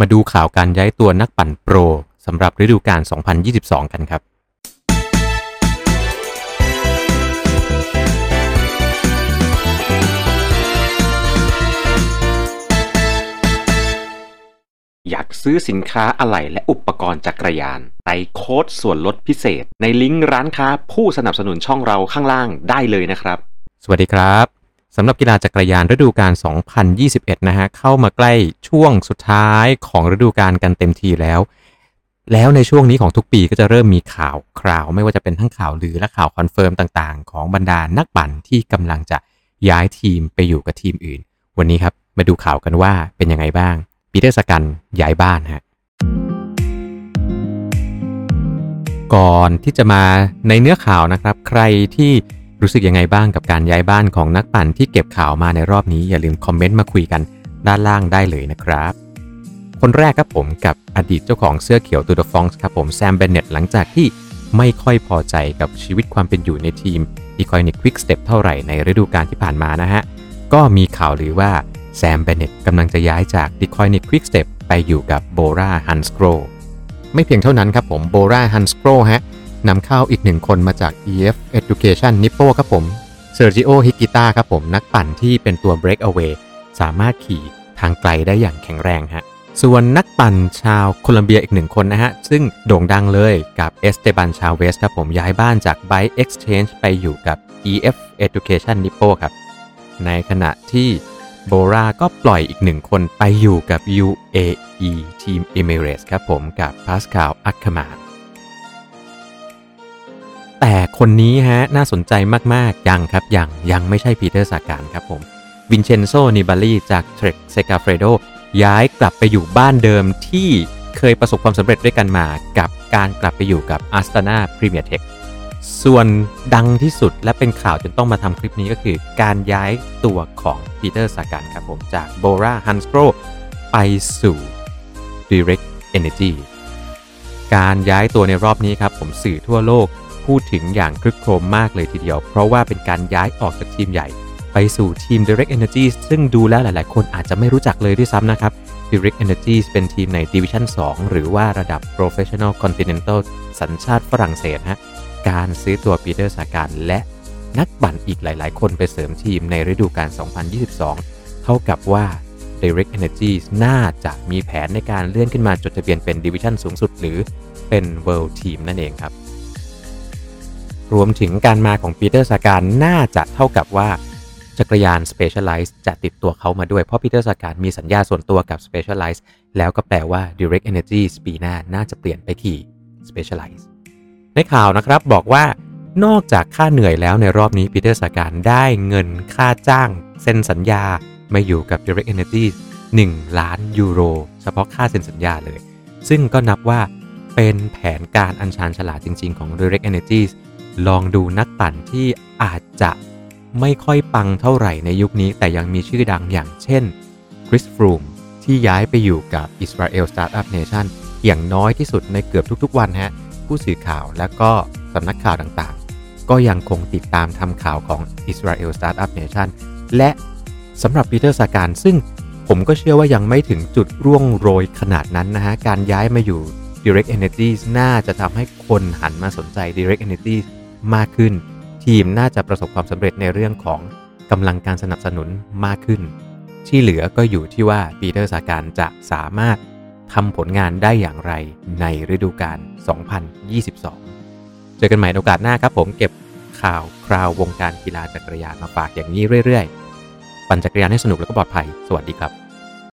มาดูข่าวการย้ายตัวนักปั่นโปรสำหรับฤดูกาล 2022 กันครับ อยากซื้อสินค้าอะไหล่และอุปกรณ์จักรยานใส่โค้ดส่วนลดพิเศษ ในลิงก์ร้านค้าผู้สนับสนุนช่องเราข้างล่างได้เลยนะครับ สวัสดีครับ สำหรับกีฬาจักรยานฤดูกาล 2021 นะฮะ เข้ามาใกล้ช่วงสุดท้ายของฤดูกาลกันเต็มทีแล้ว แล้วในช่วงนี้ของทุกปีก็จะเริ่มมีข่าวคราว ไม่ว่าจะเป็นทั้งข่าวลือและข่าว confirm ต่างๆ ของบรรดานักปั่นที่กำลังจะย้ายทีมไปอยู่กับทีมอื่น วันนี้ครับมาดูข่าวกันว่าเป็นยังไงบ้าง Peter Sagan ย้ายบ้านฮะก่อนที่จะมาในเนื้อข่าวนะครับ ใครที่ รู้สึกยังไงบ้างกับการย้ายบ้านของนักปั่นที่เก็บข่าวมาในรอบนี้ อย่าลืมคอมเมนต์มาคุยกันด้านล่างได้เลยนะครับ คนแรกครับผมกับอดีตเจ้าของเสื้อเขียว Tour de France ครับผม Sam Bennett หลังจากที่ไม่ค่อยพอใจกับชีวิตความเป็นอยู่ในทีม e c o n i c Quick Step เท่าไหร่ในฤดูกาลที่ผ่านมานะฮะ ก็มีข่าวลือว่า Sam Bennett กำลังจะย้ายจาก Deceuninck Quick Step ไปอยู่กับ Bora Hansgroheไม่เพียงเท่านั้นครับผม Bora Hansgrohe ฮะ นำเข้าอีกหนึ่งคนมาจาก EF Education Nippo ครับผม Sergio Higuita ครับผมนักปั่นที่เป็นตัว breakaway สามารถขี่ทางไกลได้อย่างแข็งแรงฮะส่วนนักปั่นชาวโคลัมเบียอีกหนึ่งคนนะฮะ ซึ่งโด่งดังเลยกับ Esteban Chaves ครับผมย้ายบ้านจาก Bike Exchange ไปอยู่กับ EF Education Nippo ครับ ในขณะที่ Bora ก็ปล่อยอีกหนึ่งคนไปอยู่กับ UAE Team Emirates ครับผมกับ Pascal Ackermann แต่คนนี้ฮะน่าสนใจมากๆ ยังครับ ยังยังไม่ใช่ Peter Sagan ครับผม Vincenzo Nibali จาก Trek Segafredo ย้ายกลับไปอยู่บ้านเดิมที่เคยประสบความสำเร็จด้วยกันมากับการกลับไปอยู่กับ Astana Premier Tech ส่วนดังที่สุดและเป็นข่าวจนต้องมาทำคลิปนี้ก็คือ การย้ายตัวของ Peter Sagan ครับผมจาก Bora Hansgroheไปสู่ Direct Energy การย้ายตัวในรอบนี้ครับผมสื่อทั่วโลก พูดถึงอย่างคลึกโครมมากเลยทีเดียว เพราะว่าเป็นการย้ายออกจากทีมใหญ่ ไปสู่ทีม Direct Energy ซึ่งดูแล้วหลายๆ คนอาจจะไม่รู้จักเลยด้วยซ้ำนะครับ Direct Energy เป็นทีมใน Division 2 หรือว่าระดับ Professional Continental สัญชาติฝรั่งเศสฮะการซื้อตัวปีเตอร์สาการและนักปั่นอีกหลาย ๆ คนไปเสริมทีมในฤดูกาล 2022 เท่ากับว่า Direct Energy น่าจะมีแผนในการเลื่อนขึ้นมาจดทะเบียนเป็น Division สูงสุด หรือเป็น World Team นั่นเองครับ รวมถึงการมาของปีเตอร์สาการน่าจะเท่ากับว่าจักรยาน Specialized จะติดตัวเขามาด้วย เพราะปีเตอร์สาการมีสัญญาส่วนตัวกับ Specialized แล้วก็แปลว่า Direct Energy ปีหน้าน่าจะเปลี่ยนไปขี่ Specialized ในข่าวนะครับบอกว่านอกจากค่าเหนื่อยแล้วในรอบนี้ปีเตอร์สาการได้เงินค่าจ้างเซ็นสัญญามาอยู่กับ Direct Energy 1 ล้านยูโร เฉพาะค่าเซ็นสัญญาเลย ซึ่งก็นับว่าเป็นแผนการอัญชานฉลาดจริง ๆ ของ Direct Energy ลองดูนักปั่นที่อาจจะไม่ค่อยปังเท่าไหร่ในยุคนี้ แต่ยังมีชื่อดังอย่างเช่นคริสฟรูมที่ย้ายไปอยู่กับ Israel Startup Nation อย่างน้อยที่สุดในเกือบทุกๆวันฮะผู้สื่อข่าวและก็สำนักข่าวต่างๆ ก็ยังคงติดตามทำข่าวของ Israel Startup Nation และสำหรับปีเตอร์สาการซึ่งผมก็เชื่อว่ายังไม่ถึงจุดร่วงโรยขนาดนั้นนะฮะ การย้ายมาอยู่ Direct Energy น่าจะทำให้คนหันมาสนใจ Direct Energy มากขึ้น ทีมน่าจะประสบความสำเร็จในเรื่องของกำลังการสนับสนุนมากขึ้น ที่เหลือก็อยู่ที่ว่าปีเตอร์สาการจะสามารถทำผลงานได้อย่างไรในฤดูกาล 2022 เจอกันใหม่โอกาสหน้าครับผมเก็บข่าวคราววงการกีฬาจักรยานมาฝากอย่างนี้เรื่อย ๆ ปั่นจักรยานให้สนุกและก็ปลอดภัย สวัสดีครับ